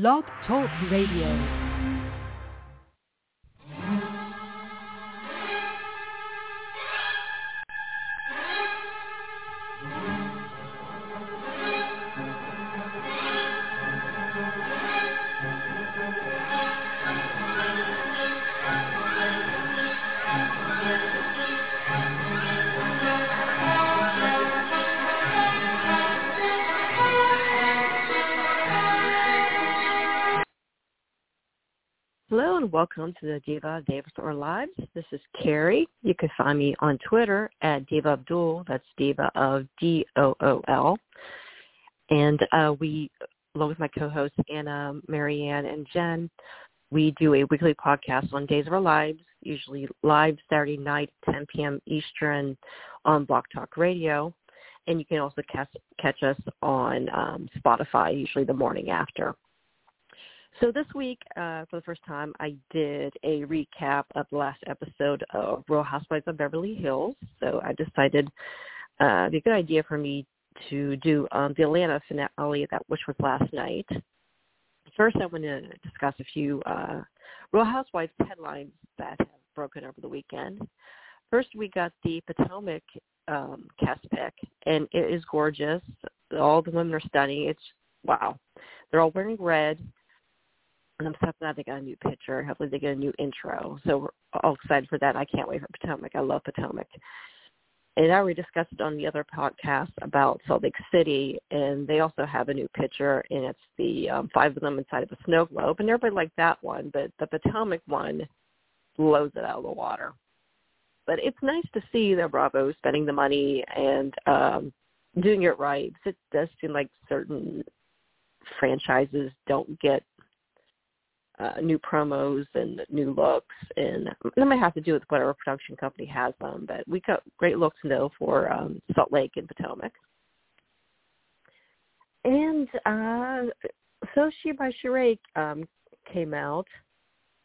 Blog Talk Radio. Welcome to the Diva Davis or Lives. This is Carrie. You can find me on Twitter at Diva Abdul. That's Diva of D O O L. And uh, we, along with my co-hosts Anna, Marianne, and Jen, we do a weekly podcast on Days of Our Lives, usually live Saturday night, 10 p.m. Eastern on Blog Talk Radio. And you can also catch, catch us on um, Spotify, usually the morning after. So this week, uh, for the first time, I did a recap of the last episode of Real Housewives of Beverly Hills. So I decided uh, it'd be a good idea for me to do um, the Atlanta finale, that which was last night. First, I want to discuss a few uh, Real Housewives headlines that have broken over the weekend. First, we got the Potomac um, cast pick, and it is gorgeous. All the women are stunning. It's wow. They're all wearing red and I'm so glad they got a new picture. Hopefully they get a new intro. So we're all excited for that. I can't wait for Potomac. I love Potomac. And I already discussed it on the other podcast about Salt Lake City, and they also have a new picture, and it's the um, five of them inside of a snow globe. And everybody liked that one, but the Potomac one blows it out of the water. But it's nice to see that Bravo spending the money and um, doing it right. It does seem like certain franchises don't get uh, new promos and new looks, and that might have to do with whatever production company has them. But we got great looks though for um, Salt Lake and Potomac. And uh, so She by Sheree um, came out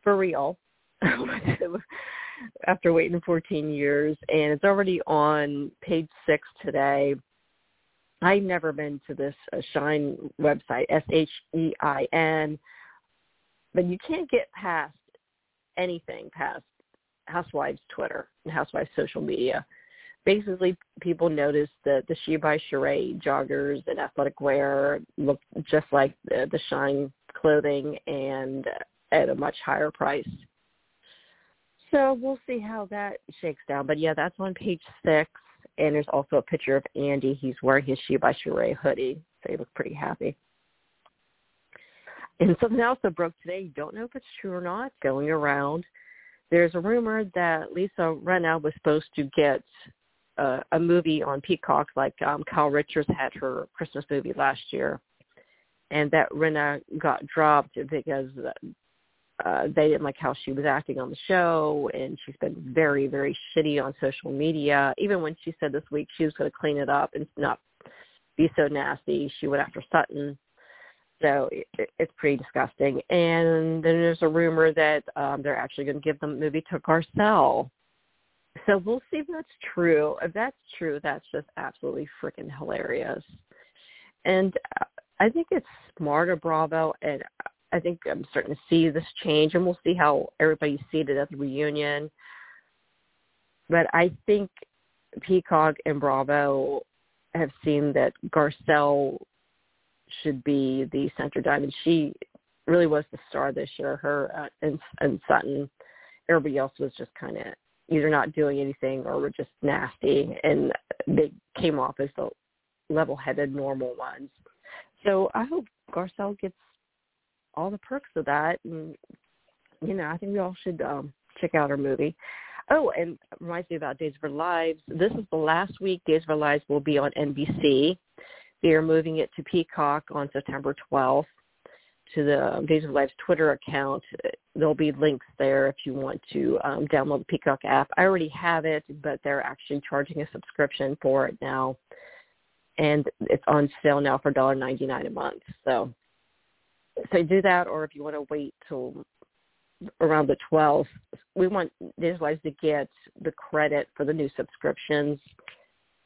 for real after waiting 14 years, and it's already on page six today. I've never been to this uh, Shein website, S H E I N but you can't get past anything past Housewives Twitter and Housewives social media. Basically, people noticed that the She by Sheree joggers and athletic wear look just like the, the Shein clothing and at a much higher price. So we'll see how that shakes down. But yeah, that's on page six. And there's also a picture of Andy. He's wearing his She by Sheree hoodie. So he looks pretty happy. And something else that broke today, don't know if it's true or not, going around. There's a rumor that Lisa Rinna was supposed to get uh, a movie on Peacock like um, Kyle Richards had her Christmas movie last year. And that Rinna got dropped because uh, they didn't like how she was acting on the show, and she's been very, very shitty on social media. Even when she said this week she was going to clean it up and not be so nasty, she went after Sutton so it, it's pretty disgusting. And then there's a rumor that um, they're actually going to give the movie to Garcelle. So we'll see if that's true. If that's true, that's just absolutely freaking hilarious. And uh, I think it's smart of Bravo, and I think I'm starting to see this change, and we'll see how everybody's seated at the reunion. But I think Peacock and Bravo have seen that Garcelle should be the center diamond. She really was the star this year. Her uh, and, and Sutton. Everybody else was just kind of either not doing anything or were just nasty, and they came off as the level-headed, normal ones. So I hope Garcelle gets all the perks of that, and you know, I think we all should um, check out her movie. Oh, and reminds me about Days of Our Lives. This is the last week Days of Our Lives will be on NBC. They are moving it to Peacock on September 12th to the Days of Life's Twitter account. There'll be links there if you want to um, download the Peacock app. I already have it, but they're actually charging a subscription for it now, and it's on sale now for $1.99 a month. So, so do that, or if you want to wait till around the 12th, we want Days of Life to get the credit for the new subscriptions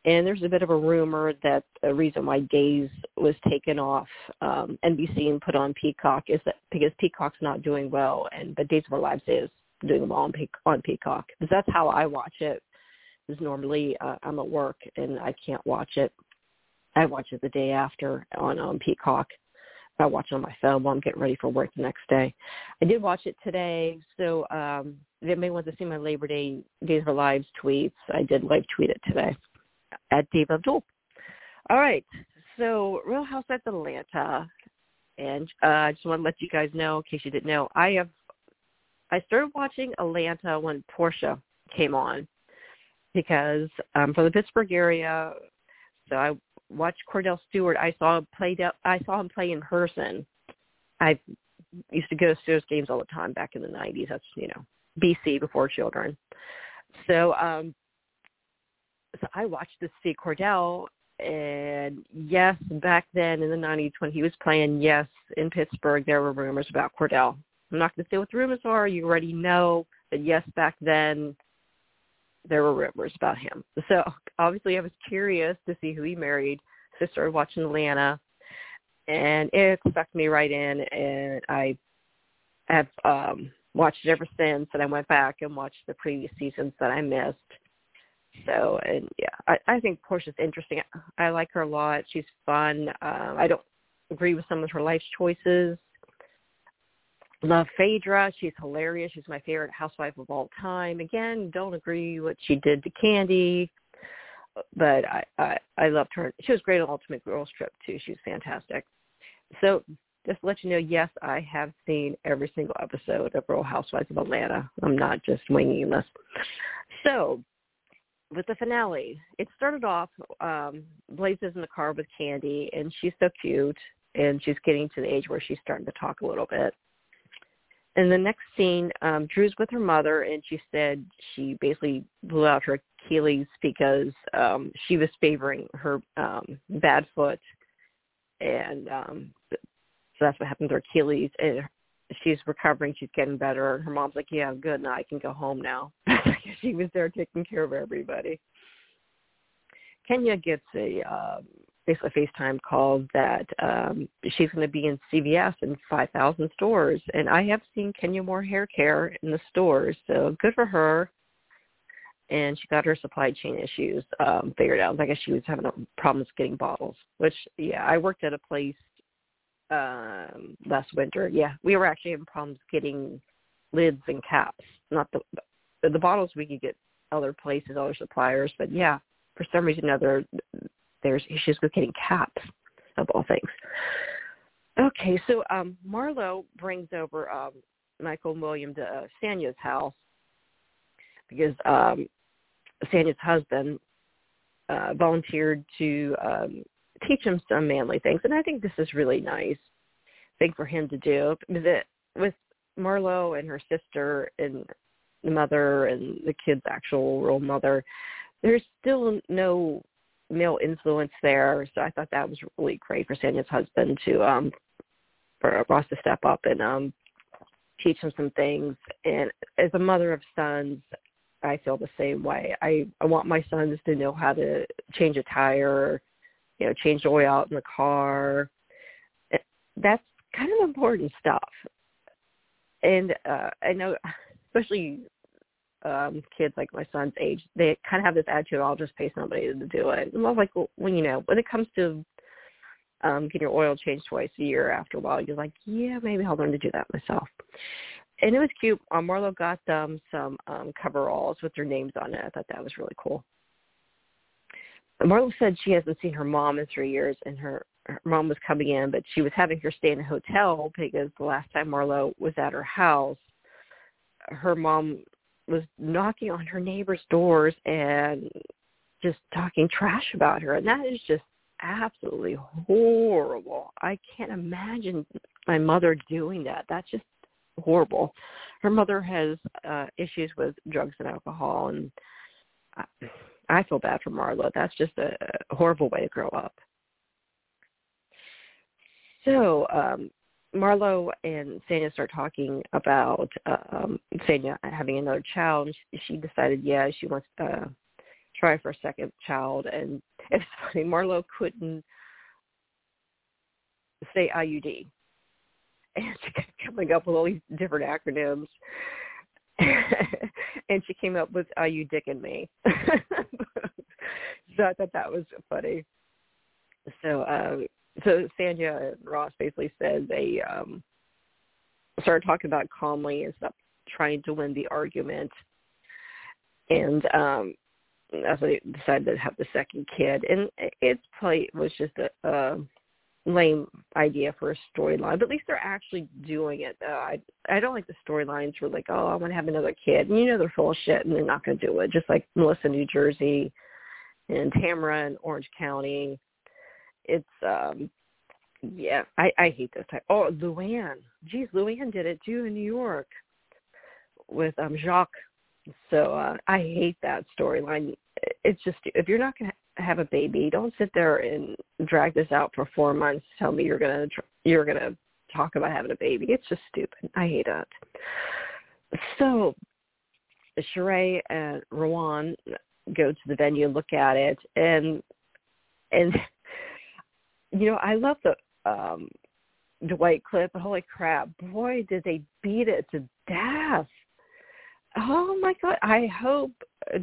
And there's a bit of a rumor that the reason why Days was taken off um, NBC and put on Peacock is that because Peacock's not doing well, and but Days of Our Lives is doing well on, Pe- on Peacock. Because that's how I watch it. Because normally uh, I'm at work and I can't watch it. I watch it the day after on um, Peacock. I watch it on my phone while I'm getting ready for work the next day. I did watch it today, so um, if anybody wants to see my Labor Day Days of Our Lives tweets, I did live tweet it today at Dave Abdul. All right, so Real Housewives of Atlanta, and uh, I just want to let you guys know, in case you didn't know, I have I started watching Atlanta when Portia came on because um, from the Pittsburgh area, so I watched Kordell Stewart. I saw him play. I saw him play in person. I used to go to Steelers games all the time back in the '90s. That's you know BC before children. So um, so I watched this see Kordell, and yes, back then in the '90s when he was playing, yes, in Pittsburgh there were rumors about Kordell. I'm not going to say what the rumors are. You already know that yes, back then there were rumors about him. So obviously I was curious to see who he married. So I started watching Atlanta and it sucked me right in and I have um watched it ever since and I went back and watched the previous seasons that I missed. So and yeah, I, I think Portia's interesting. I like her a lot. She's fun. Uh, I don't agree with some of her life choices. Love Phaedra. She's hilarious. She's my favorite housewife of all time. Again, don't agree what she did to Kandi, but I I, I loved her. She was great on Ultimate Girls Trip too. She was fantastic. So just to let you know, yes, I have seen every single episode of Real Housewives of Atlanta. I'm not just winging this. So with the finale, it started off, um, Blaze is in the car with Kandi, and she's so cute, and she's getting to the age where she's starting to talk a little bit in the next scene, um, Drew's with her mother, and she said she basically blew out her Achilles because um, she was favoring her um, bad foot, and um, so that's what happened to her Achilles. And she's recovering, she's getting better. And her mom's like, "Yeah, good. Now I can go home now." she was there taking care of everybody. Kenya gets a um, basically FaceTime call that um, she's going to be in CVS in 5,000 stores. And I have seen Kenya Moore Hair Care in the stores, so good for her. And she got her supply chain issues um, figured out. I guess she was having problems getting bottles, which, yeah, I worked at a place um, last winter. Yeah, we were actually having problems getting lids and caps. Not the the bottles we could get other places, other suppliers, but yeah, for some reason or other, there's issues with getting caps of all things. Okay, so um, Marlo brings over um, Michael and William to uh, Sanya's house because um, Sanya's husband uh, volunteered to um, teach him some manly things, and I think this is really nice thing for him to do. That with Marlo and her sister and the mother and the kid's actual real mother, there's still no male influence there. So I thought that was really great for Sanya's husband to um for Ross to step up and um teach him some things. And as a mother of sons, I feel the same way. I I want my sons to know how to change a tire, you know, change the oil out in the car. That's kind of important stuff. And uh I know especially um kids like my son's age, they kind of have this attitude, I'll just pay somebody to do it. And I was like, well, when you know, when it comes to um getting your oil changed twice a year after a while, you're like, yeah, maybe I'll learn to do that myself. And it was cute. Um, Marlo got them some um coveralls with their names on it. I thought that was really cool. Marlo said she hasn't seen her mom in three years, and her, her mom was coming in, but she was having her stay in a hotel because the last time Marlo was at her house, her mom was knocking on her neighbors' doors and just talking trash about her, and that is just absolutely horrible. I can't imagine my mother doing that. That's just horrible. Her mother has uh issues with drugs and alcohol, and I, I feel bad for Marlo. That's just a, horrible way to grow up. So um, Marlo and Sanya start talking about um Sanya having another child. She, she decided, yeah, she wants uh try for a second child, and it's funny. Marlo couldn't say IUD, and she kept coming up with all these different acronyms. and she came up with "Are you dicking me?" so I thought that was funny. So, uh, so Sanya and Ross basically said they um, started talking about calmly and stopped trying to win the argument, and um, they decided to have the second kid. And it's probably was just a, a lame idea for a storyline, but at least they're actually doing it. Uh, I I don't like the storylines where like, oh, I want to have another kid, and you know they're full of shit, and they're not going to do it. Just like Melissa, New Jersey, and Tamara in Orange County. It's um yeah, I I hate this type. Oh, Luann, geez, Luann did it too in New York with um Jacques. So uh I hate that storyline. It's just if you're not going to have a baby. Don't sit there and drag this out for four months. Tell me you're gonna you're gonna talk about having a baby. It's just stupid. I hate it. So, Sheree and Rowan go to the venue, look at it, and and you know I love the um Dwight clip. Holy crap! Boy, did they beat it to death. Oh my god! I hope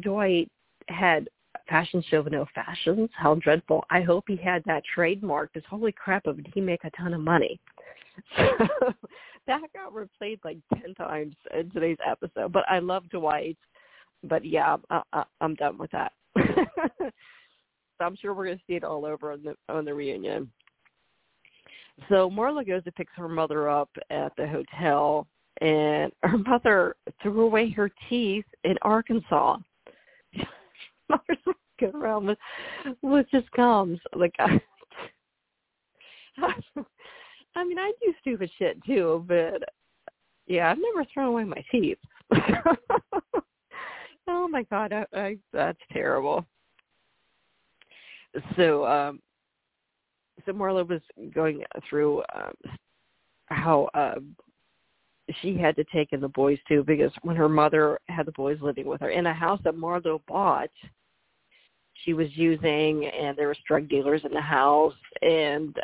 Dwight had fashion show no fashions. How dreadful. I hope he had that trademark because holy crap, did he make a ton of money. that got replayed like 10 times in today's episode. But I love Dwight. But yeah, I, I, I'm done with that. so I'm sure we're going to see it all over on the, on the reunion. So Marla goes to pick her mother up at the hotel, and her mother threw away her teeth in Arkansas. Go around with with just gums. Like I, I mean, I do stupid shit too, but yeah, I've never thrown away my teeth. oh my god, I, I, that's terrible. So, um, so Marla was going through um, how um, she had to take in the boys too, because when her mother had the boys living with her in a house that Marlo bought she was using and there was drug dealers in the house and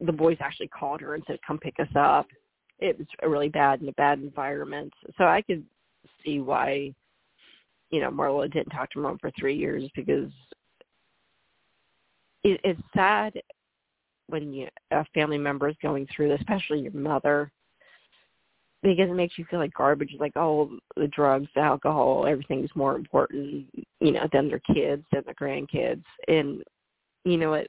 the boys actually called her and said come pick us up. It was a really bad in a bad environment. So i could see why you know marla didn't talk to mom for three years because it, it's sad when you a family member is going through especially your mother because it makes you feel like garbage. Like, oh, the drugs, the alcohol, everything's more important, you know, than their kids, than their grandkids. And you know what?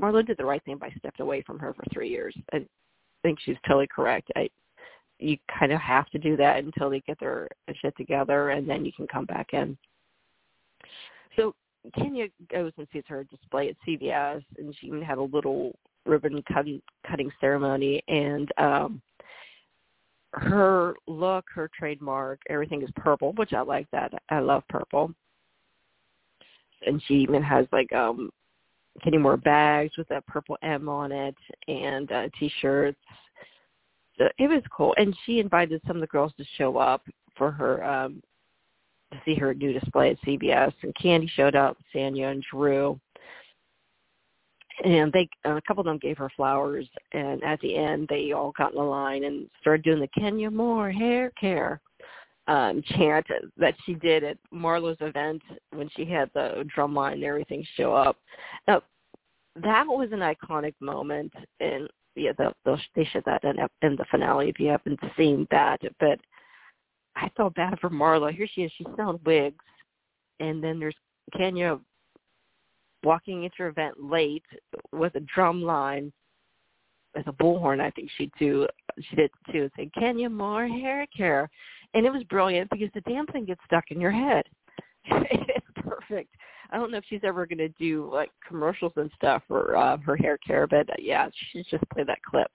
Marla did the right thing by stepping away from her for three years. I think she's totally correct. I, you kind of have to do that until they get their shit together, and then you can come back in. So Kenya goes and sees her display at CVS, and she even had a little ribbon cutting cutting ceremony, and um her look, her trademark, everything is purple, which I like that. I love purple. And she even has like um Kenya Moore bags with that purple M on it and uh t-shirts. So it was cool. And she invited some of the girls to show up for her um to see her new display at CVS. and Kandi showed up, Sanya and Drew and they a couple of them gave her flowers and at the end they all got in the line and started doing the Kenya Moore hair care um chant that she did at Marlo's event when she had the drum line and everything show up. Now that was an iconic moment and yeah they'll, they'll they should that in, in the finale if you haven't seen that but I felt bad for Marlo. Here she is, she's selling wigs and then there's Kenya walking into her event late with a drum line with a bullhorn I think she do she did too say Kenya Moore hair care? And it was brilliant because the damn thing gets stuck in your head. It's perfect. I don't know if she's ever going to do like commercials and stuff for uh, her hair care but uh, yeah she just play that clip.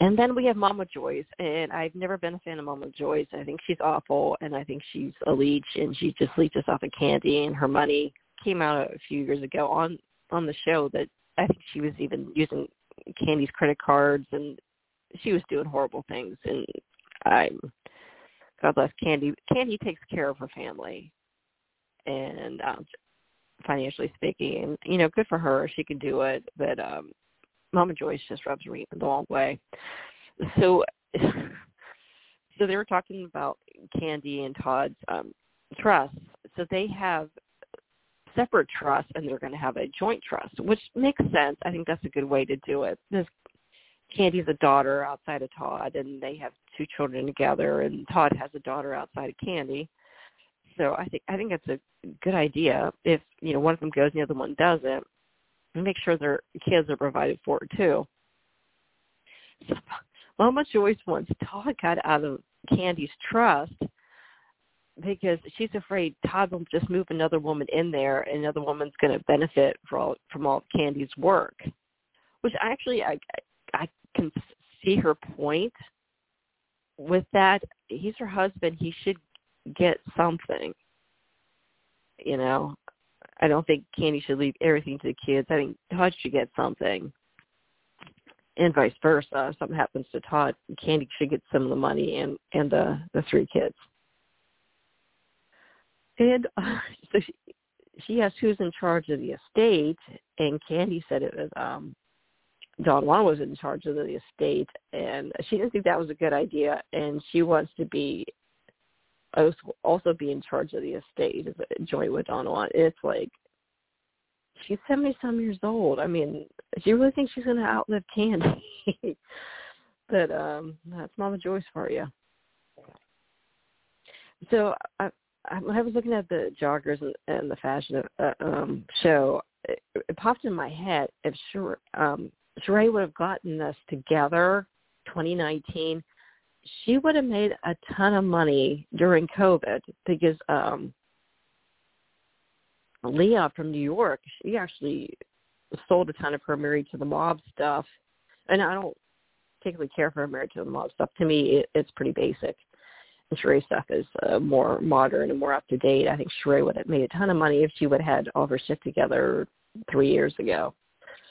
And then we have Mama Joyce, and I've never been a fan of Mama Joyce. I think she's awful, and I think she's a leech, and she just leeches off of Kandi and her money came out a few years ago on on the show that I think she was even using Kandi's credit cards and she was doing horrible things and I God bless Kandi. Kandi takes care of her family. and um, financially speaking. And you know, good for her. She can do it. But um, Mama Joyce just rubs me the wrong way. So, so they were talking about Kandi and Todd's um, trust. So they have separate trusts and they're going to have a joint trust, which makes sense. I think that's a good way to do it. This Kandi's a daughter outside of Todd, and they have two children together, and Todd has a daughter outside of Kandi. So I think I think that's a good idea. If you know one of them goes and the other one doesn't, make sure their kids are provided for too. So Mama Joyce wants Todd got out of Kandi's trust because she's afraid Todd will just move another woman in there, and another woman's going to benefit from all, from all Kandi's work. Which actually, I I can see her point with that. He's her husband. He should get something. You know, I don't think Kandi should leave everything to the kids. I think Todd should get something, and vice versa. If something happens to Todd, Kandi should get some of the money and and the the three kids. And uh, so she, she asked who's in charge of the estate, and Kandi said it was um Don Juan was in charge of the estate, and she didn't think that was a good idea, and she wants to be also be in charge of the estate joint with Don Juan. It's like she's seventy some years old. I mean, do you really think she's going to outlive Kandi? but um that's Mama Joyce for you. So I, when I was looking at the joggers and, and the fashion uh, um show, it, it popped in my head if sure um Sheree would have gotten this together 2019, she would have made a ton of money during COVID because um Leah from New York, she actually sold a ton of her Married to the Mob stuff. And I don't particularly care for her Married to the Mob stuff. To me, it, it's pretty basic. And Sheree stuff is uh, more modern and more up to date. I think Sheree would have made a ton of money if she would have had all her shit together three years ago.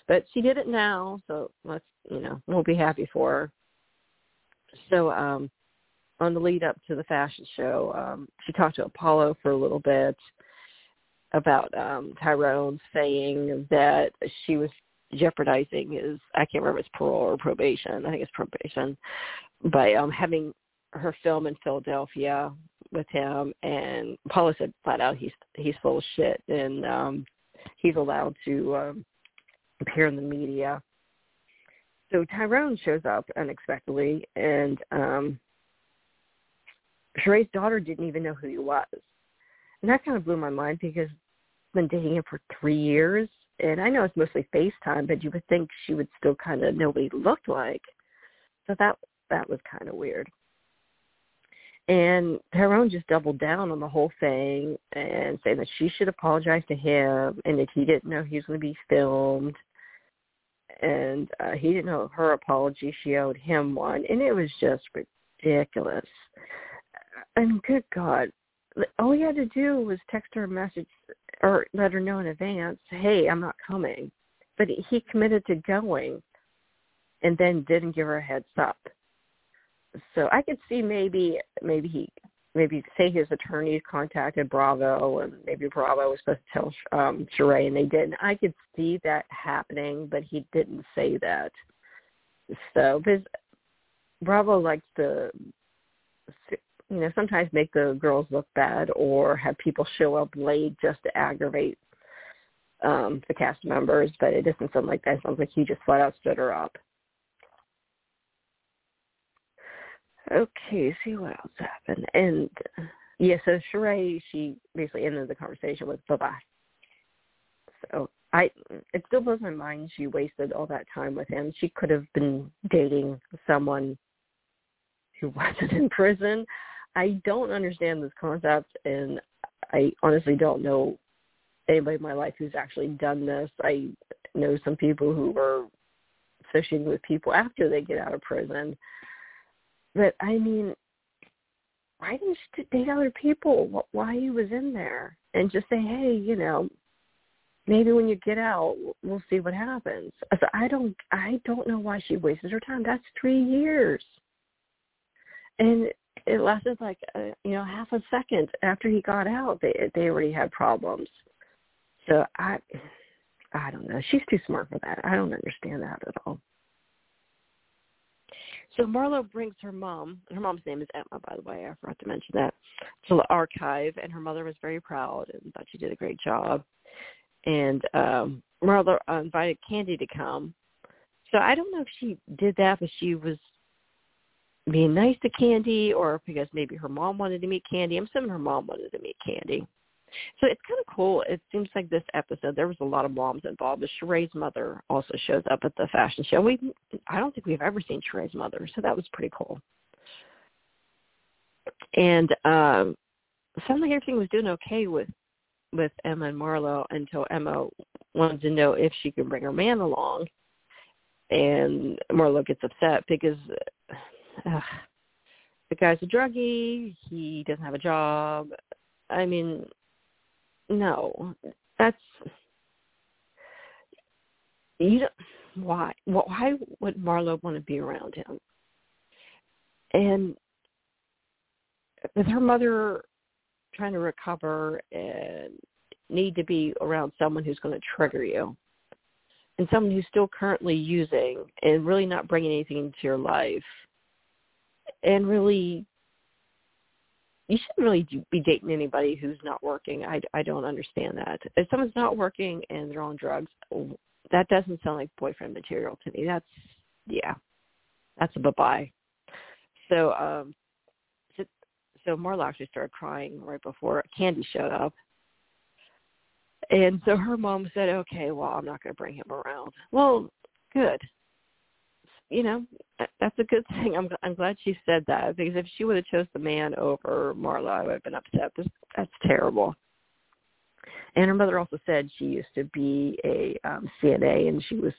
But she did it now, so let's you know we'll be happy for her. So um, on the lead up to the fashion show, um, she talked to Apollo for a little bit about um, Tyrone saying that she was jeopardizing his I can't remember his parole or probation. I think it's probation by um, having her film in Philadelphia with him and Apollo said flat out he's he's full of shit and um he's allowed to um appear in the media. So Tyrone shows up unexpectedly, and um, Sheree's daughter didn't even know who he was. And that kind of blew my mind because I've been dating him for three years, and I know it's mostly FaceTime, but you would think she would still kind of know what he looked like. So that that was kind of weird. And Tyrone just doubled down on the whole thing and saying that she should apologize to him and that he didn't know he was going to be filmed and uh, he didn't know her apology. She owed him one, and it was just ridiculous. And good God, all he had to do was text her a message or let her know in advance, "Hey, I'm not coming." But he committed to going, and then didn't give her a heads up. So I could see maybe maybe he maybe say his attorneys contacted Bravo and maybe Bravo was supposed to tell um Sheree and they didn't. I could see that happening, but he didn't say that. So because Bravo likes to you know, sometimes make the girls look bad or have people show up late just to aggravate um the cast members, but it doesn't sound like that. It sounds like he just flat out stood her up. Okay, see what else happened. And yeah, so Sheree, she basically ended the conversation with bye bye. So I, it still blows my mind she wasted all that time with him. She could have been dating someone who wasn't in prison. I don't understand this concept, and I honestly don't know anybody in my life who's actually done this. I know some people who were associating with people after they get out of prison but I mean, why didn't you date other people? Why he was in there and just say, hey, you know, maybe when you get out, we'll see what happens. So I don't, I don't know why she wasted her time. That's three years. And it lasted like uh, you know half a second after he got out. They they already had problems. So I I don't know. She's too smart for that. I don't understand that at all. So Marlo brings her mom. Her mom's name is Emma, by the way. I forgot to mention that to the archive, and her mother was very proud and thought she did a great job. And um Marlo invited Kandi to come. So I don't know if she did that, but she was being nice to Kandi, or because maybe her mom wanted to meet Kandi. I'm assuming her mom wanted to meet Kandi. So it's kind of cool. It seems like this episode there was a lot of moms involved. But Sheree's mother also shows up at the fashion show. We I don't think we've ever seen Sheree's mother, so that was pretty cool. And um sounded like everything was doing okay with with Emma and Marlo until Emma wanted to know if she could bring her man along. And Marlo gets upset because uh, the guy's a druggie. He doesn't have a job. I mean, no, that's you. Don't, why? Why would Marlo want to be around him? And with her mother trying to recover and need to be around someone who's going to trigger you and someone who's still currently using and really not bringing anything into your life and really you shouldn't really be dating anybody who's not working. I, I don't understand that. If someone's not working and they're on drugs, that doesn't sound like boyfriend material to me. That's yeah, that's a bye bye. So um, so, so Marla actually started crying right before Kandi showed up. And so her mom said, "Okay, well, I'm not going to bring him around." Well, good you know, that's a good thing. I'm I'm glad she said that because if she would have chose the man over Marla, I would have been upset. That's, that's terrible. And her mother also said she used to be a um CNA, and she was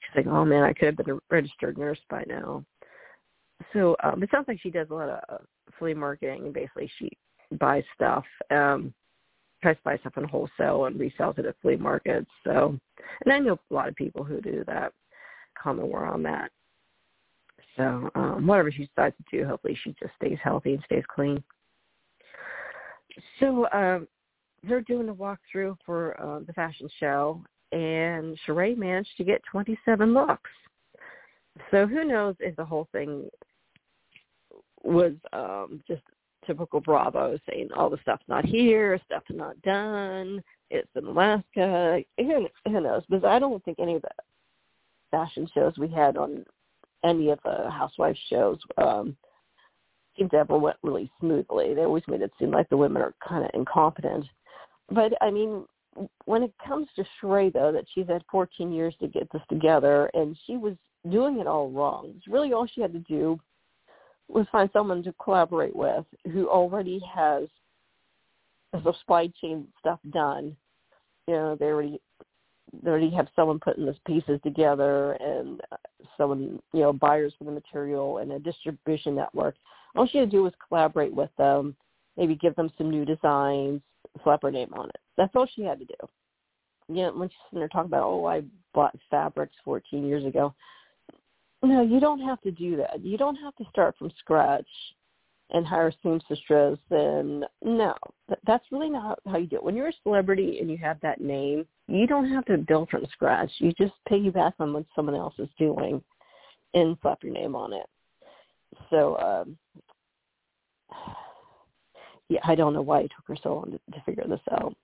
she's like, oh man, I could have been a registered nurse by now. So um it sounds like she does a lot of uh, flea marketing, and basically she buys stuff, um, tries to buy stuff in wholesale and resells it at flea markets. So, and I know a lot of people who do that. Comment where I'm at. So um, whatever she decides to do, hopefully she just stays healthy and stays clean. So um, they're doing a walkthrough for uh, the fashion show, and Sheree managed to get 27 looks. So who knows if the whole thing was um, just typical Bravo saying all the stuff's not here, stuff's not done, it's in Alaska. Who, who knows? Because I don't think any of the fashion shows we had on any of the housewives shows um seem to ever went really smoothly. They always made it seem like the women are kind of incompetent. But I mean, when it comes to Sheree, though, that she's had 14 years to get this together, and she was doing it all wrong. It's really all she had to do was find someone to collaborate with who already has the supply chain stuff done. You know, they already they already have someone putting those pieces together and someone, you know, buyers for the material and a distribution network. All she had to do was collaborate with them, maybe give them some new designs, slap her name on it. That's all she had to do. You know, when she's sitting there talking about, oh, I bought fabrics 14 years ago. No, you don't have to do that. You don't have to start from scratch and hire seamstresses. And no, that's really not how you do it. When you're a celebrity and you have that name, you don't have to build from scratch. You just piggyback on what someone else is doing and slap your name on it. So, um, yeah, I don't know why it took her so long to, to figure this out.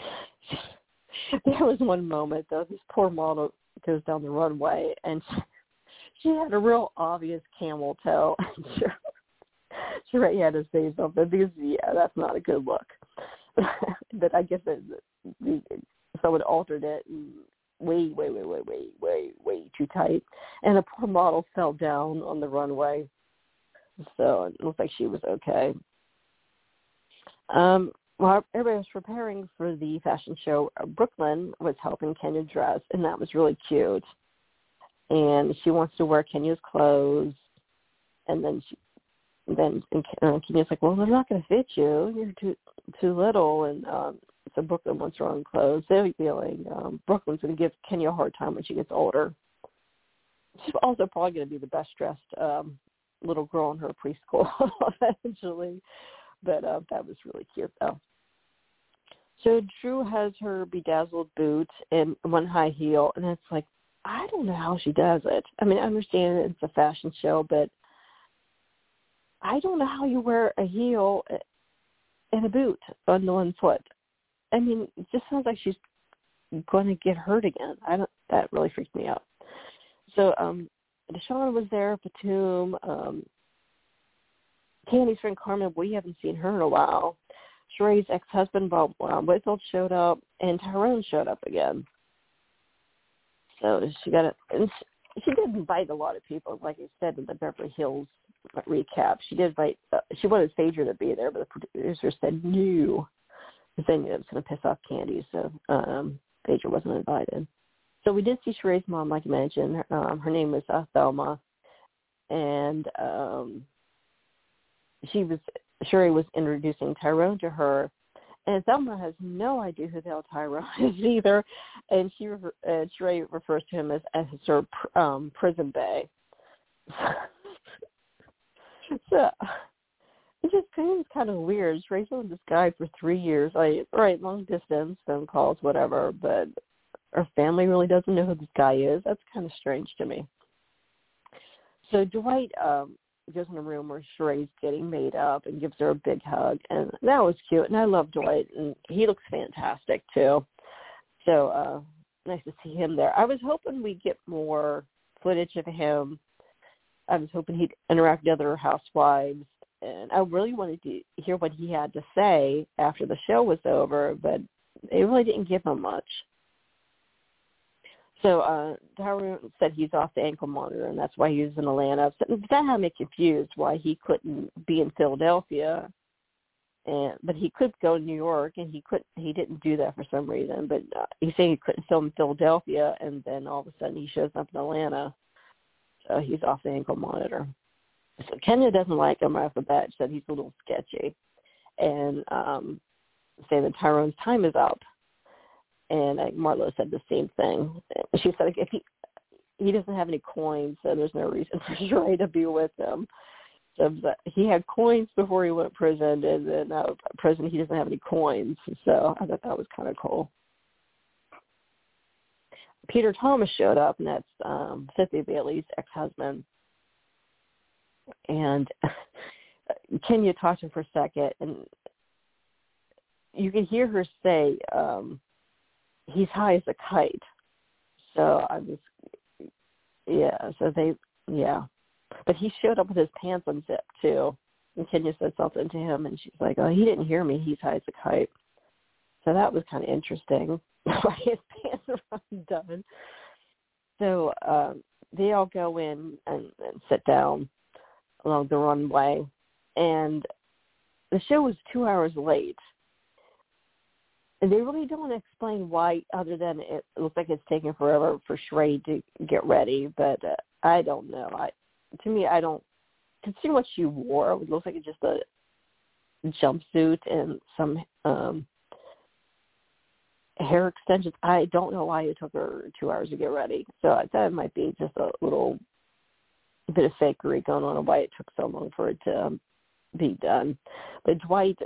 there was one moment though. This poor model goes down the runway and she had a real obvious camel toe. She had to say something because yeah, that's not a good look. but I guess that someone altered it and way, way, way, way, way, way, way too tight, and the poor model fell down on the runway. So it looks like she was okay. Um, while everybody was preparing for the fashion show, uh, Brooklyn was helping Kenya dress, and that was really cute. And she wants to wear Kenya's clothes, and then she then and uh, Kenya's like, well, they're not going to fit you. You're too too little. And um, so Brooklyn wants her own clothes. They're feeling um, Brooklyn's going to give Kenya a hard time when she gets older. She's also probably going to be the best dressed um, little girl in her preschool eventually. But uh, that was really cute though. So Drew has her bedazzled boot and one high heel, and it's like I don't know how she does it. I mean, I understand it's a fashion show, but I don't know how you wear a heel and a boot on the one foot. I mean, it just sounds like she's going to get hurt again. I don't. That really freaked me out. So um Deshawn was there, Batum, um, Kandi's friend Carmen. We haven't seen her in a while. Sheree's ex-husband Bob um, Whitfield showed up, and Tyrone showed up again. So she got it. And she did invite a lot of people, like I said in the Beverly Hills recap. She did invite. Uh, she wanted Phaedra to be there, but the producer said no, they knew it was going to piss off Kandi. So um, Phaedra wasn't invited. So we did see Sheree's mom, like I mentioned. Um, her name was uh, Thelma, and um, she was Sheree was introducing Tyrone to her, and Thelma has no idea who the hell Tyrone is either, and she uh, Sheree refers to him as as her um, prison bay. so it just seems kind of weird. Sheree's known this guy for three years, like right, long distance phone calls, whatever, but her family really doesn't know who this guy is. That's kind of strange to me. So Dwight um goes in a room where Sheree's getting made up and gives her a big hug, and that was cute. And I love Dwight, and he looks fantastic too. So uh nice to see him there. I was hoping we'd get more footage of him. I was hoping he'd interact with other housewives, and I really wanted to hear what he had to say after the show was over, but they really didn't give him much. So uh Tyrone said he's off the ankle monitor and that's why he was in Atlanta. So that had me confused why he couldn't be in Philadelphia. And but he could go to New York and he couldn't he didn't do that for some reason. But uh, he's saying he couldn't film in Philadelphia and then all of a sudden he shows up in Atlanta. So he's off the ankle monitor. So Kenya doesn't like him right off the bat. She said he's a little sketchy. And um saying that Tyrone's time is up and uh, Marlo said the same thing. She said if he he doesn't have any coins, so there's no reason for Sheree to be with him. So he had coins before he went to prison, and then now prison he doesn't have any coins. So I thought that was kind of cool. Peter Thomas showed up, and that's um, Cynthia Bailey's ex-husband. And Kenya talked to him for a second, and you can hear her say, um, he's high as a kite. So I was, yeah. So they, yeah. But he showed up with his pants unzipped too. And Kenya said something to him, and she's like, "Oh, he didn't hear me. He's high as a kite." So that was kind of interesting. His pants are undone. So um, they all go in and, and sit down along the runway, and the show was two hours late and they really don't explain why, other than it looks like it's taking forever for Sheree to get ready. But uh, I don't know. I to me, I don't consider what she wore. It looks like it's just a jumpsuit and some um hair extensions. I don't know why it took her two hours to get ready. So I thought it might be just a little bit of fakery going on and why it took so long for it to um, be done. But Dwight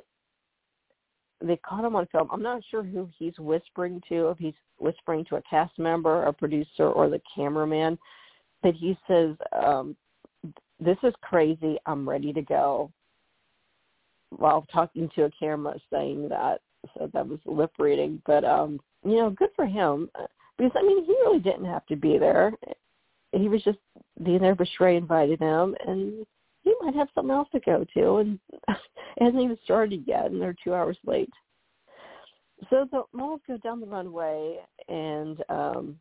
they caught him on film. I'm not sure who he's whispering to, if he's whispering to a cast member, a producer, or the cameraman. But he says, um, "This is crazy. I'm ready to go." While talking to a camera, saying that, so that was lip reading. But um, you know, good for him because I mean, he really didn't have to be there. He was just being there. But Sheree invited him, and he might have something else to go to, and it hasn't even started yet, and they're two hours late. So the models go down the runway, and um,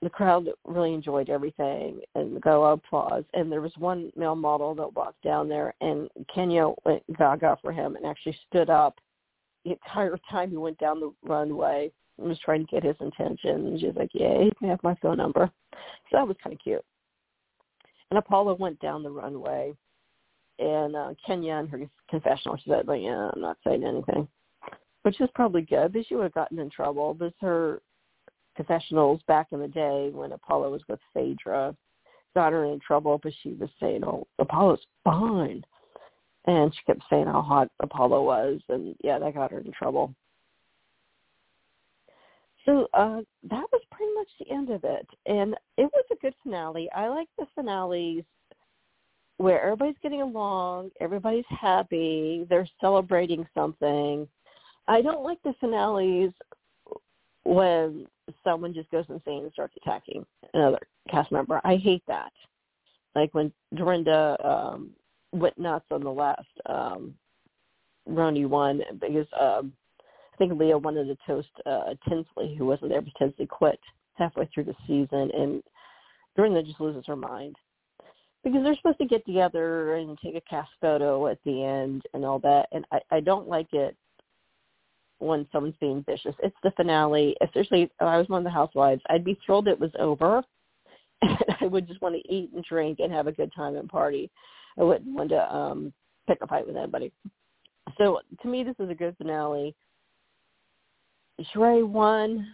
the crowd really enjoyed everything, and lot applause. And there was one male model that walked down there, and Kenya went gaga for him and actually stood up the entire time he went down the runway and was trying to get his attention. And she was like, "Yeah, he can have my phone number." So that was kind of cute. And Apollo went down the runway, and uh, Kenya in her confessional, she said, like, yeah, I'm not saying anything, which is probably good, but she would have gotten in trouble. This her confessionals back in the day when Apollo was with Phaedra. got her in trouble, but she was saying, "Oh, Apollo's fine," and she kept saying how hot Apollo was, and yeah, that got her in trouble. So uh, that was pretty much the end of it, and it was a good finale. I like the finales where everybody's getting along, everybody's happy, they're celebrating something. I don't like the finales when someone just goes insane and starts attacking another cast member. I hate that. Like when Dorinda um went nuts on the last um RHONY one because um I think Leah wanted to toast uh Tinsley who wasn't there because Tinsley quit halfway through the season and Dorinda just loses her mind. Because they're supposed to get together and take a cast photo at the end and all that and I, I don't like it when someone's being vicious. It's the finale. Especially if I was one of the housewives, I'd be thrilled it was over. And I would just want to eat and drink and have a good time and party. I wouldn't want to um pick a fight with anybody. So to me, this is a good finale. Sheree won.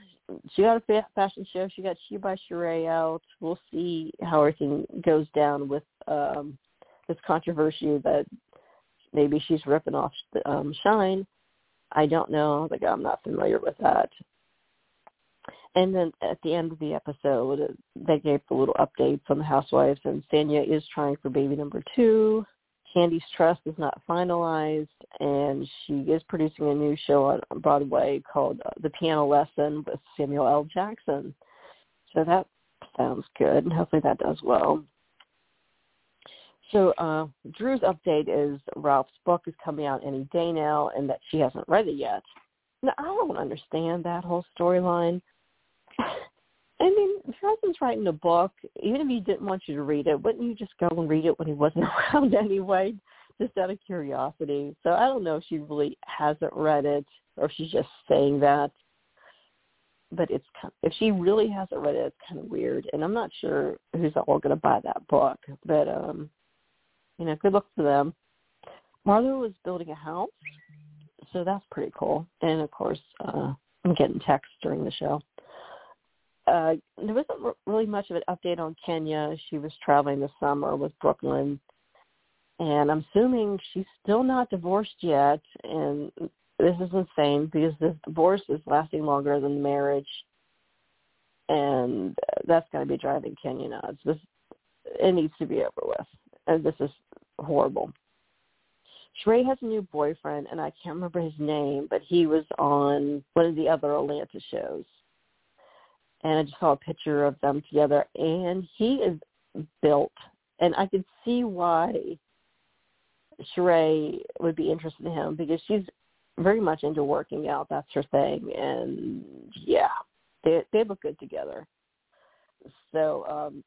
She got a fashion show. She got She by Sheree out. We'll see how everything goes down with um this controversy that maybe she's ripping off um Shein I don't know. Like I'm not familiar with that. And then at the end of the episode, they gave the little updates on the housewives, and Sanya is trying for baby number two. Kandi's Trust is not finalized, and she is producing a new show on Broadway called uh, The Piano Lesson with Samuel L. Jackson. So that sounds good, and hopefully that does well. So uh, Drew's update is Ralph's book is coming out any day now, and that she hasn't read it yet. Now I don't understand that whole storyline. I mean, husband's writing a book, even if he didn't want you to read it, wouldn't you just go and read it when he wasn't around anyway, just out of curiosity? So I don't know if she really hasn't read it or if she's just saying that. But it's if she really hasn't read it, it's kind of weird, and I'm not sure who's all going to buy that book. But um you know, good luck to them. Marlo was building a house, so that's pretty cool. And of course, uh, I'm getting texts during the show. Uh, there wasn't really much of an update on Kenya. She was traveling this summer with Brooklyn, and I'm assuming she's still not divorced yet. And this is insane because this divorce is lasting longer than the marriage, and that's going to be driving Kenya nuts. This it needs to be over with and this is horrible. Sheree has a new boyfriend, and I can't remember his name, but he was on one of the other Atlanta shows. And I just saw a picture of them together, and he is built, and I could see why Sheree would be interested in him because she's very much into working out. That's her thing, and yeah, they they look good together. So um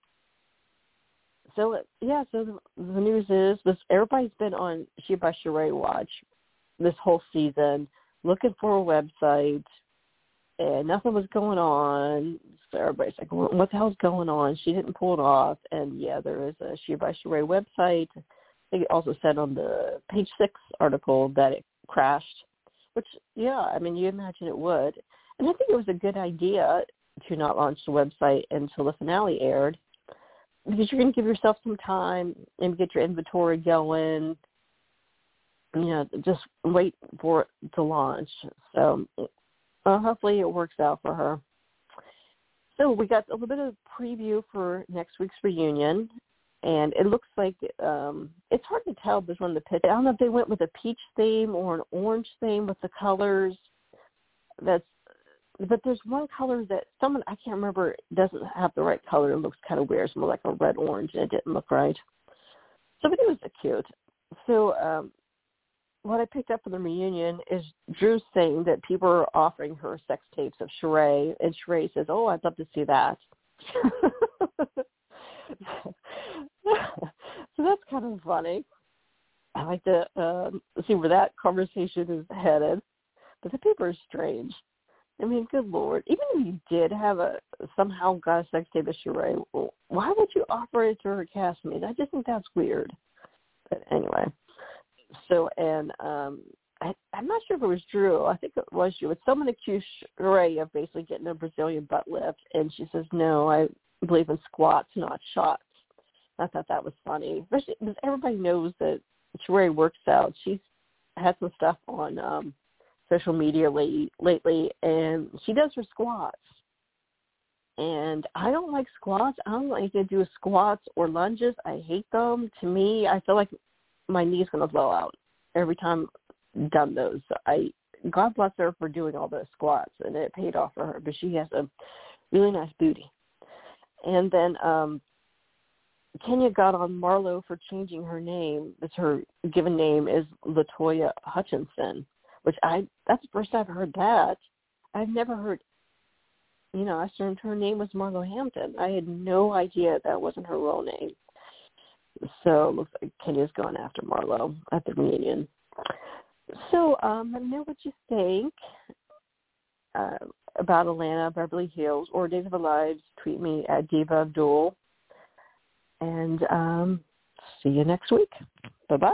so yeah, so the, the news is this everybody's been on She by Sheree watch this whole season looking for a website and nothing was going on. So everybody's like, what the hell's going on? She didn't pull it off. And yeah, there is a She by Sheree website. They also said on the page six article that it crashed, which yeah, I mean, you imagine it would. And I think it was a good idea to not launch the website until the finale aired because you're going to give yourself some time and get your inventory going. You know, just wait for it to launch. So hopefully it works out for her. So we got a little bit of preview for next week's reunion, and it looks like um, it's hard to tell between one the pitch. I don't know if they went with a peach theme or an orange theme with the colors. That's but there's one color that someone I can't remember doesn't have the right color. It looks kind of weird. It's more like a red orange, and it didn't look right. So, but it was cute. So, um, what I picked up from the reunion is Drew saying that people are offering her sex tapes of Sheree, and Sheree says, "Oh, I'd love to see that." so that's kind of funny. I like to um, see where that conversation is headed, but the paper is strange. I mean, good lord. Even if you did have a somehow got a sex tape of Sheree, why would you offer it to her castmate? I just think that's weird. But anyway, so and um I, I'm not sure if it was Drew. I think it was you. But someone accused Sheree of basically getting a Brazilian butt lift, and she says, "No, I believe in squats, not shots." I thought that was funny, because everybody knows that Sheree works out. She's had some stuff on um social media lately, lately, and she does her squats. And I don't like squats. I don't like to do squats or lunges. I hate them. To me, I feel like my knee's to blow out every time I've done those. I God bless her for doing all those squats, and it paid off for her. But she has a really nice booty. And then um Kenya got on Marlo for changing her name. It's her given name is Latoya Hutchinson, which I that's the first I've heard that. I've never heard you know, I assumed her name was Marlo Hampton. I had no idea that wasn't her real name. So it looks like Kenya's going after Marlo at the reunion. So um, let me know what you think uh, about Atlanta, Beverly Hills, or Days of Our Lives. Tweet me at Diva Abdul. And um, see you next week. Bye-bye.